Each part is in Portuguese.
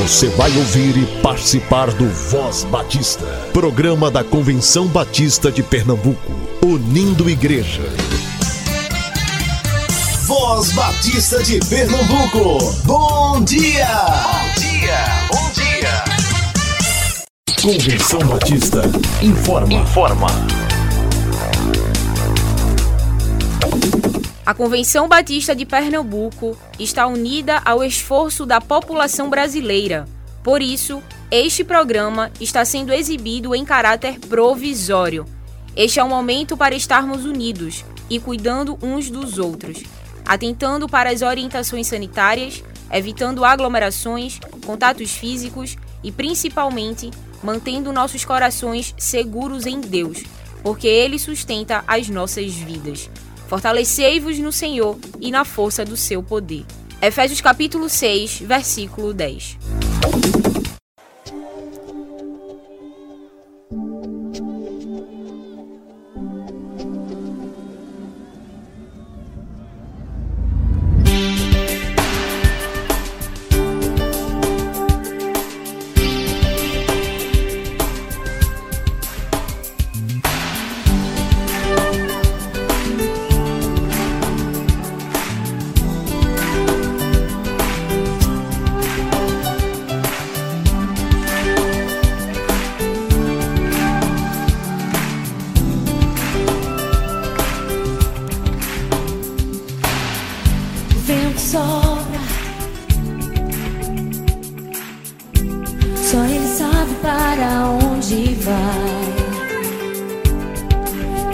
Você vai ouvir e participar do Voz Batista, programa da Convenção Batista de Pernambuco, unindo igreja. Voz Batista de Pernambuco, bom dia! Bom dia, bom dia! Convenção Batista informa. Informa. A Convenção Batista de Pernambuco está unida ao esforço da população brasileira. Por isso, este programa está sendo exibido em caráter provisório. Este é o momento para estarmos unidos e cuidando uns dos outros, atentando para as orientações sanitárias, evitando aglomerações, contatos físicos e, principalmente, mantendo nossos corações seguros em Deus, porque Ele sustenta as nossas vidas. Fortalecei-vos no Senhor e na força do seu poder. Efésios capítulo 6, versículo 10.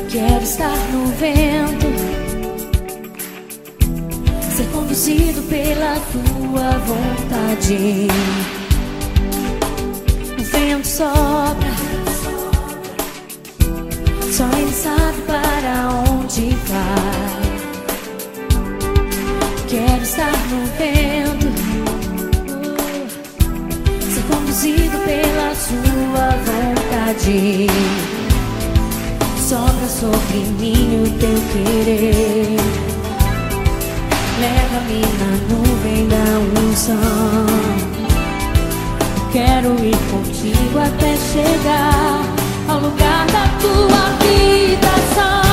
Quero estar no vento, ser conduzido pela tua vontade. O vento sopra. Só ele sabe para onde vai. Quero estar no vento, ser conduzido pela sua vontade. Sobra sobre mim o teu querer. Leva-me na nuvem da unção. Quero ir contigo até chegar ao lugar da tua habitação.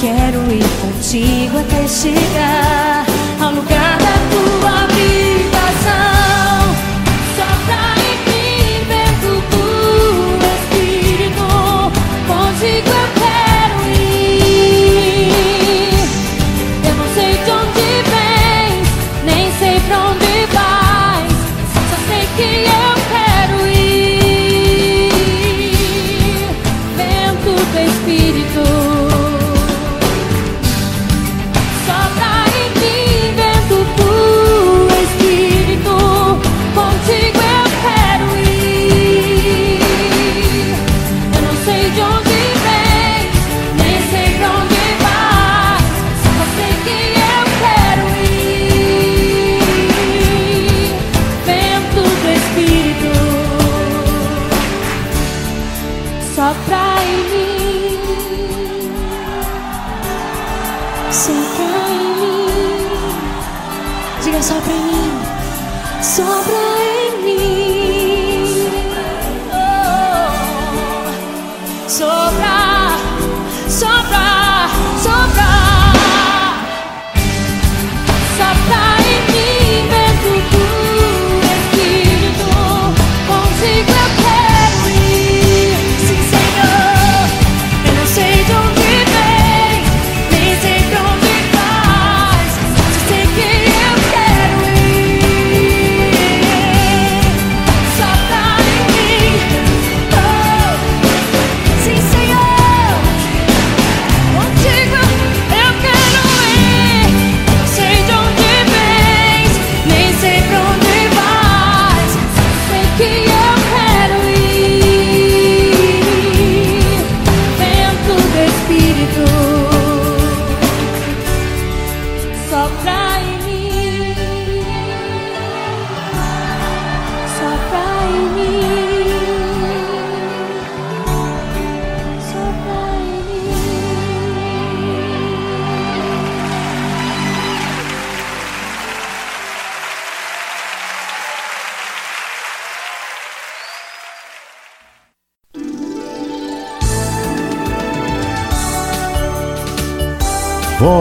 Quero ir contigo até chegar ao lugar Sopra em mim. Sopra em mim. Diga sopra em mim. Sopra em mim.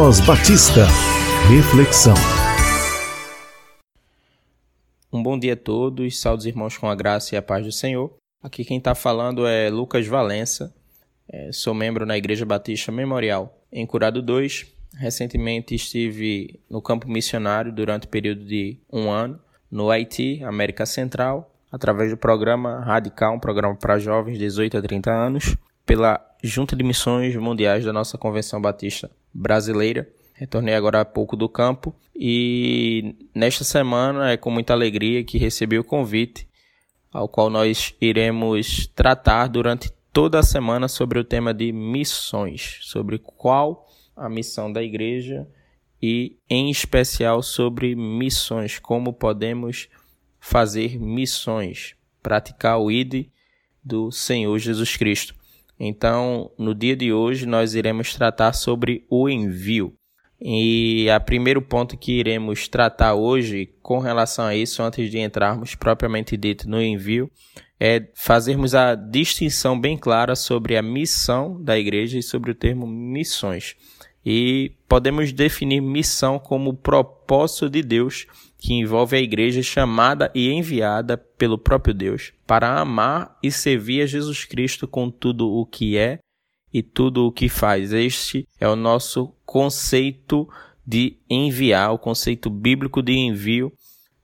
Voz Batista. Reflexão. Um bom dia a todos, saúdos irmãos com a graça e a paz do Senhor. Aqui quem está falando é Lucas Valença, é, sou membro na Igreja Batista Memorial em Curado 2. Recentemente estive no campo missionário durante o período de um ano no Haiti, América Central, através do programa Radical, um programa para jovens de 18 a 30 anos, pela Junta de Missões Mundiais da nossa Convenção Batista Brasileira. Retornei agora há pouco do campo e nesta semana é com muita alegria que recebi o convite ao qual nós iremos tratar durante toda a semana sobre o tema de missões, sobre qual a missão da igreja e em especial sobre missões, como podemos fazer missões, praticar o ID do Senhor Jesus Cristo. Então, no dia de hoje, nós iremos tratar sobre o envio. E o primeiro ponto que iremos tratar hoje com relação a isso, antes de entrarmos propriamente dito no envio, é fazermos a distinção bem clara sobre a missão da igreja e sobre o termo missões. E podemos definir missão como o propósito de Deus que envolve a igreja chamada e enviada pelo próprio Deus para amar e servir a Jesus Cristo com tudo o que é e tudo o que faz. Este é o nosso conceito de enviar, o conceito bíblico de envio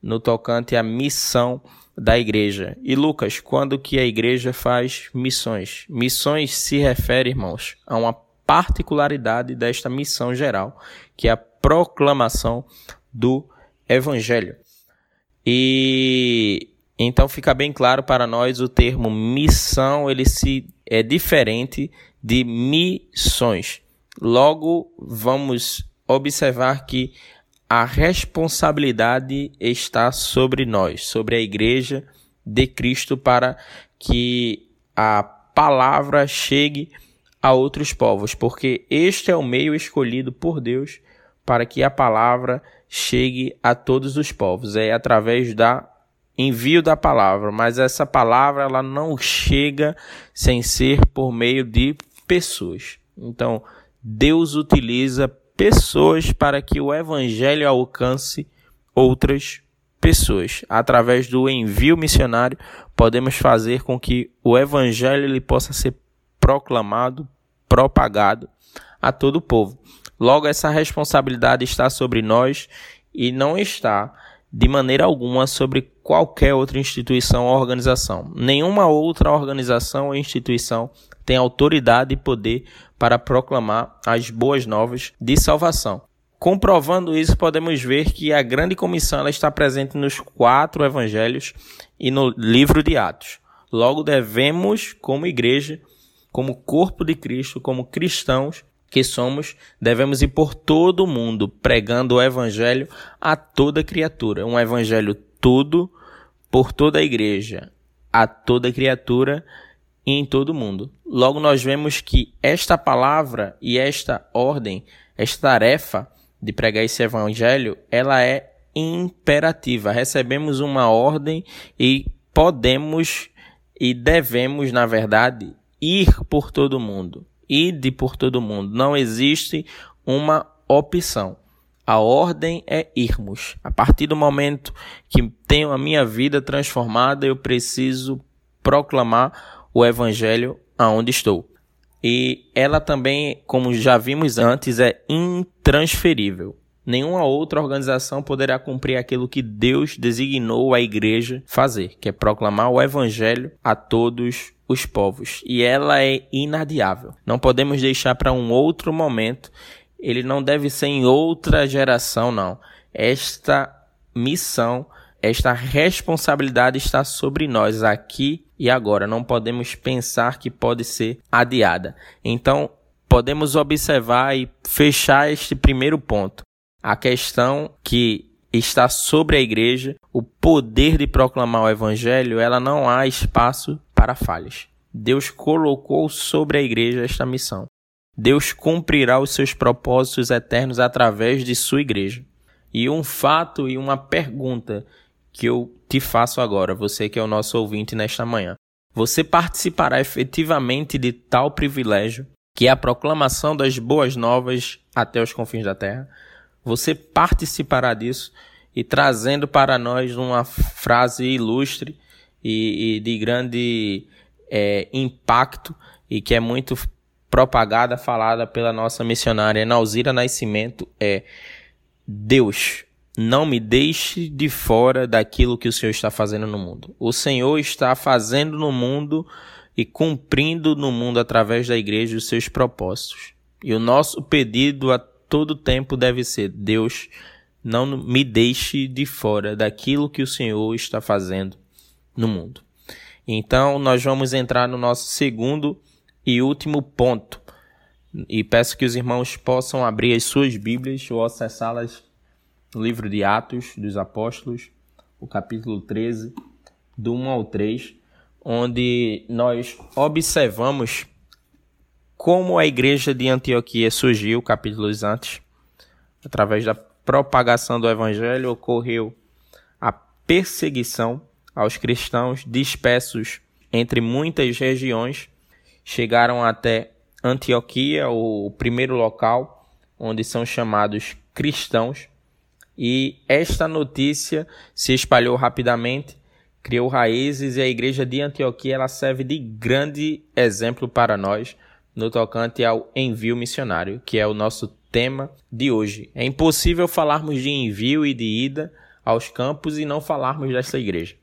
no tocante à missão da igreja. E Lucas, quando que a igreja faz missões? Missões se refere, irmãos, a uma particularidade desta missão geral, que é a proclamação do evangelho. E então fica bem claro para nós o termo missão, ele se é diferente de missões. Logo, vamos observar que a responsabilidade está sobre nós, sobre a igreja de Cristo para que a palavra chegue a outros povos, porque este é o meio escolhido por Deus para que a palavra chegue a todos os povos. É através da envio da palavra, mas essa palavra ela não chega sem ser por meio de pessoas. Então, Deus utiliza pessoas para que o evangelho alcance outras pessoas. Através do envio missionário, podemos fazer com que o evangelho ele possa ser proclamado, propagado a todo o povo. Logo, essa responsabilidade está sobre nós e não está de maneira alguma sobre qualquer outra instituição ou organização. Nenhuma outra organização ou instituição tem autoridade e poder para proclamar as boas novas de salvação. Comprovando isso, podemos ver que a grande comissão está presente nos quatro evangelhos e no livro de Atos. Logo, devemos, como igreja, como corpo de Cristo, como cristãos, que somos, devemos ir por todo o mundo pregando o evangelho a toda criatura, um evangelho tudo por toda a igreja, a toda criatura e em todo o mundo. Logo nós vemos que esta palavra e esta ordem, esta tarefa de pregar esse evangelho, ela é imperativa. Recebemos uma ordem e podemos e devemos, na verdade, ir por todo o mundo ide por todo mundo. Não existe uma opção. A ordem é irmos. A partir do momento que tenho a minha vida transformada, eu preciso proclamar o evangelho aonde estou. E ela também, como já vimos antes, é intransferível. Nenhuma outra organização poderá cumprir aquilo que Deus designou a igreja fazer, que é proclamar o evangelho a todos os povos. E ela é inadiável. Não podemos deixar para um outro momento. Ele não deve ser em outra geração, não. Esta missão, esta responsabilidade está sobre nós aqui e agora. Não podemos pensar que pode ser adiada. Então, podemos observar e fechar este primeiro ponto. A questão que está sobre a igreja, o poder de proclamar o evangelho, ela não há espaço para falhas. Deus colocou sobre a igreja esta missão. Deus cumprirá os seus propósitos eternos através de sua igreja. E um fato e uma pergunta que eu te faço agora, você que é o nosso ouvinte nesta manhã. Você participará efetivamente de tal privilégio que é a proclamação das boas novas até os confins da terra. Você participará disso e trazendo para nós uma frase ilustre e, e de grande é, impacto e que é muito propagada, falada pela nossa missionária Nauzira Nascimento é Deus, não me deixe de fora daquilo que o Senhor está fazendo no mundo. O Senhor está fazendo no mundo e cumprindo no mundo através da igreja os seus propósitos. E o nosso pedido a todo tempo deve ser: Deus, não me deixe de fora daquilo que o Senhor está fazendo no mundo. Então, nós vamos entrar no nosso segundo e último ponto. E peço que os irmãos possam abrir as suas Bíblias ou acessá-las no livro de Atos dos Apóstolos, o capítulo 13, do 1 ao 3, onde nós observamos como a igreja de Antioquia surgiu, capítulos antes, através da propagação do evangelho, ocorreu a perseguição aos cristãos dispersos entre muitas regiões, chegaram até Antioquia, o primeiro local onde são chamados cristãos, e esta notícia se espalhou rapidamente, criou raízes e a igreja de Antioquia ela serve de grande exemplo para nós no tocante ao envio missionário, que é o nosso tema de hoje. É impossível falarmos de envio e de ida aos campos e não falarmos dessa igreja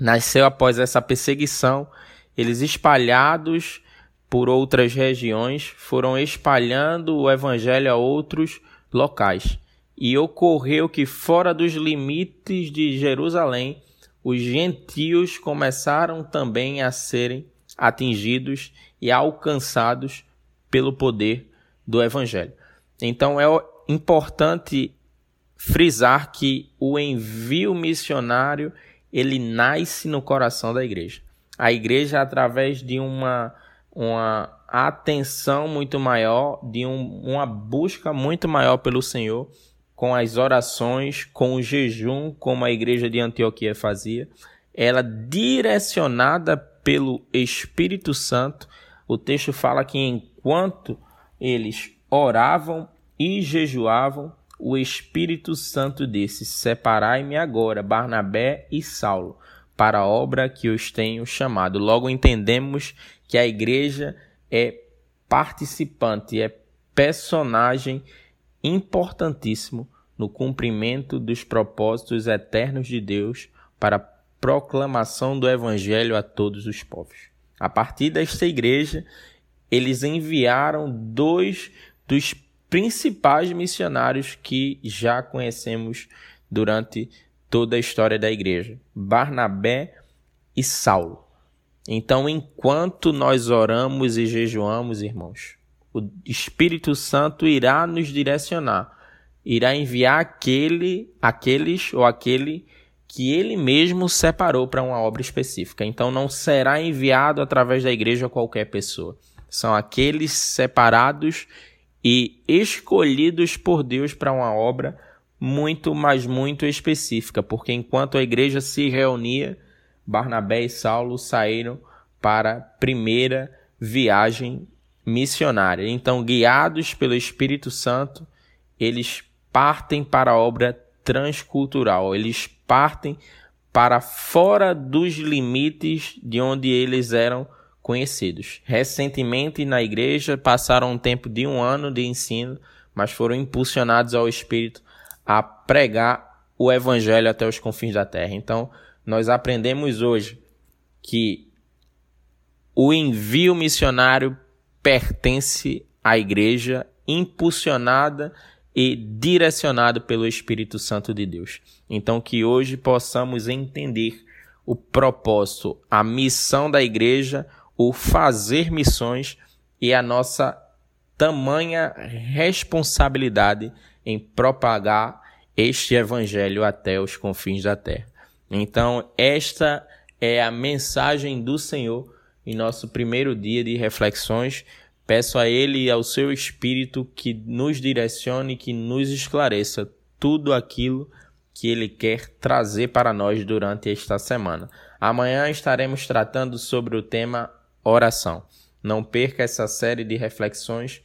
nasceu após essa perseguição. Eles espalhados por outras regiões foram espalhando o evangelho a outros locais. E ocorreu que fora dos limites de Jerusalém, os gentios começaram também a serem atingidos e alcançados pelo poder do evangelho. Então é importante frisar que o envio missionário ele nasce no coração da igreja. A igreja, através de uma, uma atenção muito maior, de um, uma busca muito maior pelo Senhor, com as orações, com o jejum, como a igreja de Antioquia fazia, ela direcionada pelo Espírito Santo. O texto fala que enquanto eles oravam e jejuavam, o Espírito Santo disse: Separai-me agora, Barnabé e Saulo, para a obra que os tenho chamado. Logo entendemos que a igreja é participante, é personagem importantíssimo no cumprimento dos propósitos eternos de Deus para proclamação do evangelho a todos os povos. A partir desta igreja, eles enviaram dois dos principais missionários que já conhecemos durante toda a história da igreja: Barnabé e Saulo. Então, enquanto nós oramos e jejuamos, irmãos, o Espírito Santo irá nos direcionar, irá enviar aquele, aqueles ou aquele que ele mesmo separou para uma obra específica. Então, não será enviado através da igreja a qualquer pessoa. São aqueles separados e escolhidos por Deus para uma obra muito, mas muito específica, porque enquanto a igreja se reunia, Barnabé e Saulo saíram para a primeira viagem missionária. Então, guiados pelo Espírito Santo, eles partem para a obra transcultural, eles partem para fora dos limites de onde eles eram conhecidos. Recentemente na igreja passaram um tempo de um ano de ensino, mas foram impulsionados ao Espírito a pregar o Evangelho até os confins da terra. Então, nós aprendemos hoje que o envio missionário pertence à igreja impulsionada e direcionado pelo Espírito Santo de Deus. Então, que hoje possamos entender o propósito, a missão da igreja, o fazer missões e a nossa tamanha responsabilidade em propagar este evangelho até os confins da terra. Então, esta é a mensagem do Senhor em nosso primeiro dia de reflexões. Peço a Ele e ao seu Espírito que nos direcione, que nos esclareça tudo aquilo que Ele quer trazer para nós durante esta semana. Amanhã estaremos tratando sobre o tema oração. Não perca essa série de reflexões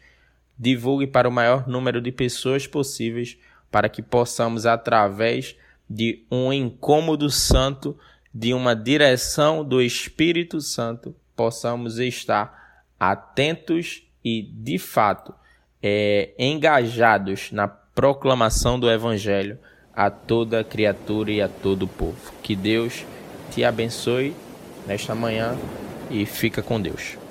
divulgue para o maior número de pessoas possíveis, para que possamos, através de um incômodo santo, de uma direção do Espírito Santo, possamos estar atentos e, de fato, é, engajados na proclamação do Evangelho a toda criatura e a todo povo. Que Deus te abençoe nesta manhã e fica com Deus.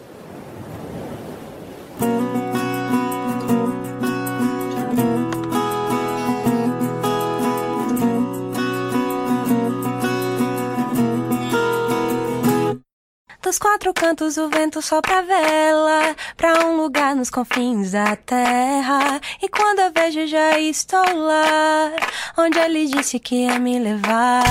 Quatro cantos o vento sopra a vela Pra um lugar nos confins da terra. E quando eu vejo já estou lá Onde ele disse que ia me levar.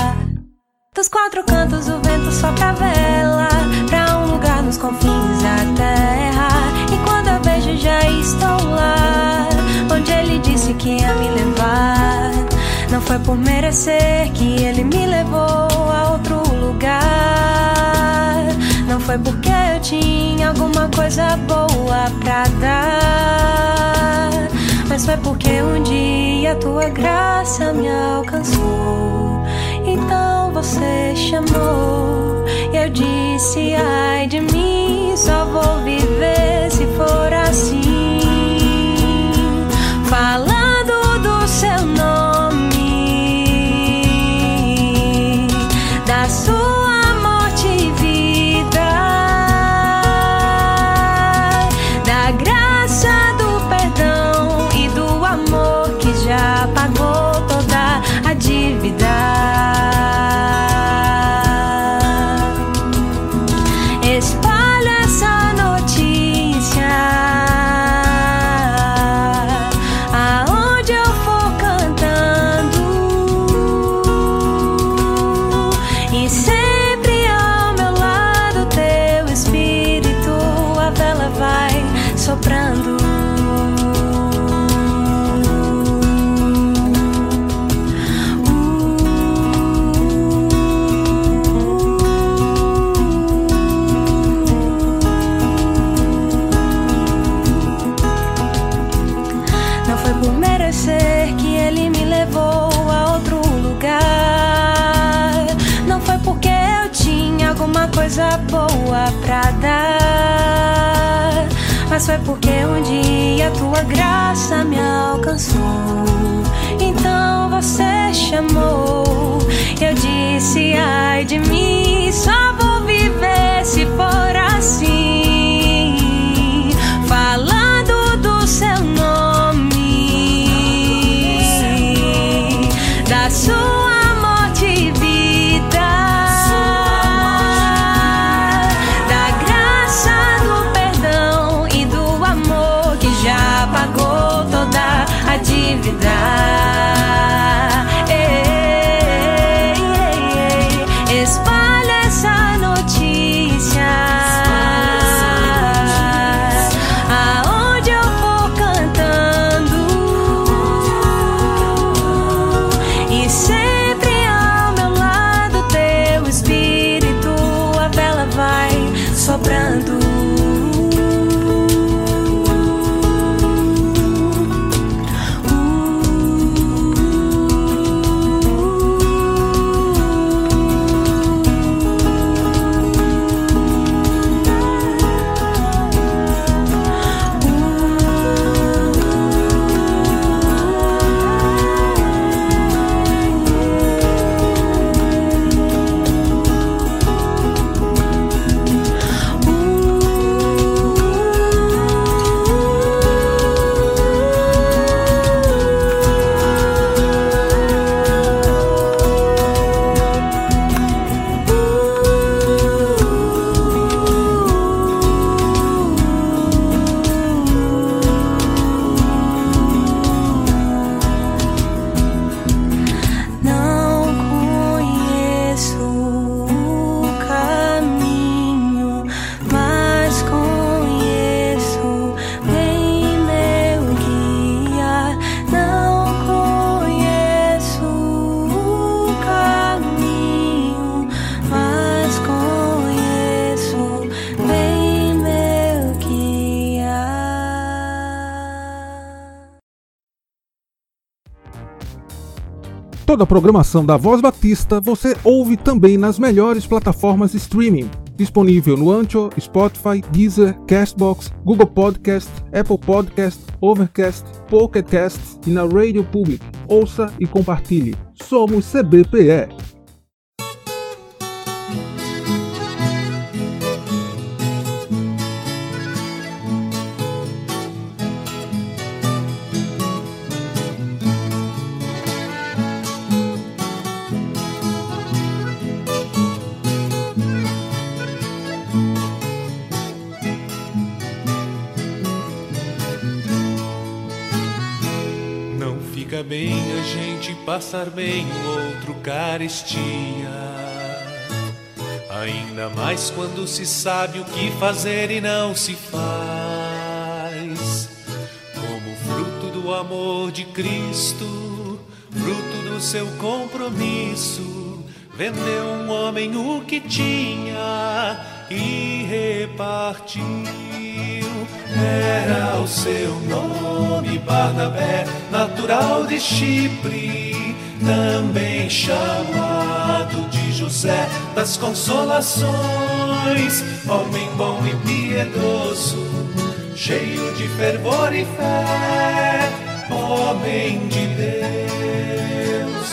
Dos quatro cantos o vento sopra a vela Pra um lugar nos confins da terra. E quando eu vejo já estou lá Onde ele disse que ia me levar. Não foi por merecer que ele me levou a outro foi porque eu tinha alguma coisa boa pra dar. Mas foi porque um dia tua graça me alcançou. Então você chamou. E eu disse ai de mim Só vou viver se for assim coisa boa pra dar. Mas foi porque um dia tua graça me alcançou. Então você chamou. Eu disse, ai de mim, só vou viver se for Toda a programação da Voz Batista você ouve também nas melhores plataformas de streaming. Disponível no Ancho, Spotify, Deezer, Castbox, Google Podcast, Apple Podcast, Overcast, Pocket Cast e na Radio Public. Ouça e compartilhe. Somos CBPE. Bem o outro carestia. Ainda mais quando se sabe o que fazer e não se faz. Como fruto do amor de Cristo, fruto do seu compromisso, vendeu um homem o que tinha e repartiu. Era o seu nome Barnabé, natural de Chipre também chamado de José das Consolações, homem bom e piedoso, cheio de fervor e fé, homem de Deus.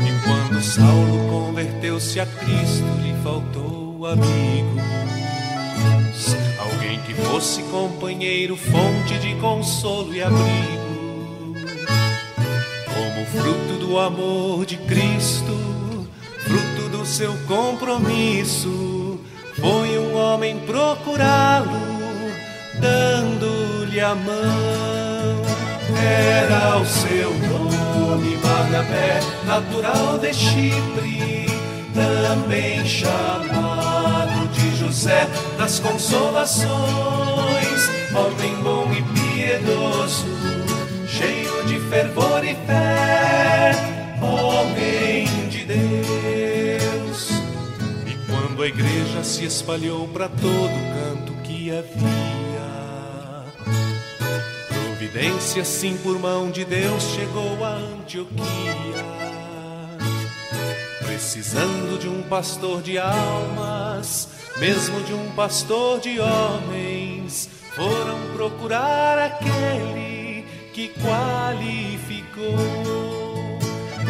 E quando Saulo converteu-se a Cristo, lhe faltou amigos, alguém que fosse companheiro, fonte de consolo e abrigo fruto do amor de Cristo, fruto do seu compromisso. Foi um homem procurá-lo, dando-lhe a mão. Era o seu nome, Barnabé, natural de Chipre, também chamado de José das Consolações, homem bom e piedoso, A igreja se espalhou para todo canto que havia, providência sim por mão de Deus chegou a Antioquia. Precisando de um pastor de almas, mesmo de um pastor de homens, foram procurar aquele que qualificou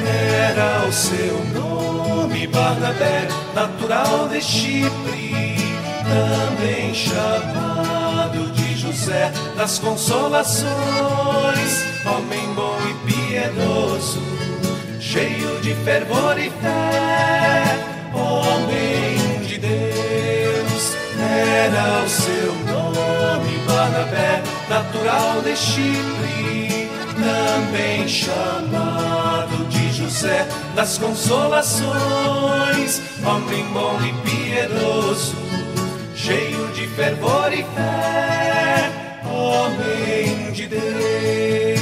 era o seu nome, Barnabé, natural de Chipre, também chamado de José das Consolações, homem bom e piedoso, cheio de fervor e fé, homem de Deus. Era o seu nome, Barnabé, natural de Chipre, também chamado José das consolações, homem bom e piedoso, cheio de fervor e fé, homem de Deus.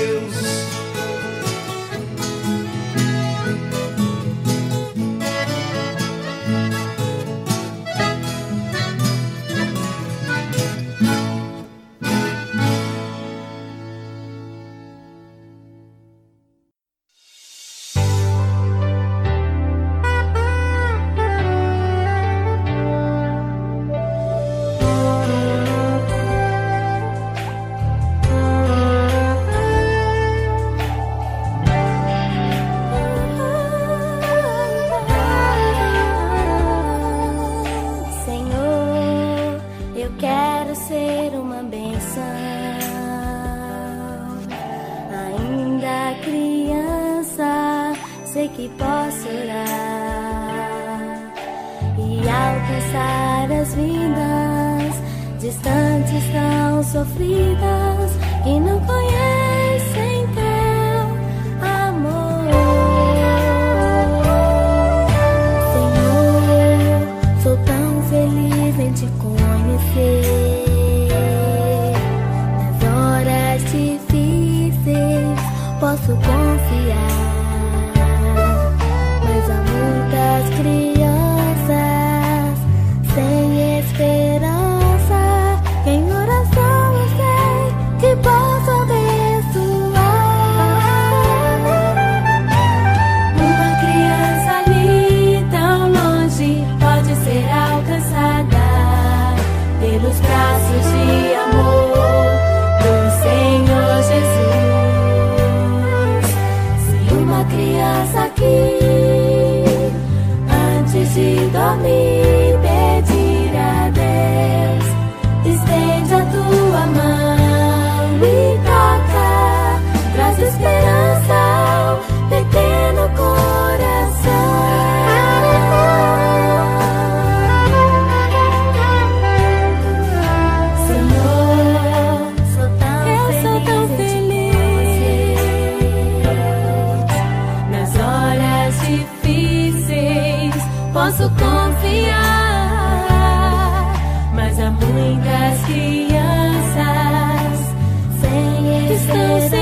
posso confiar. Mas há muitas crianças sem estão sem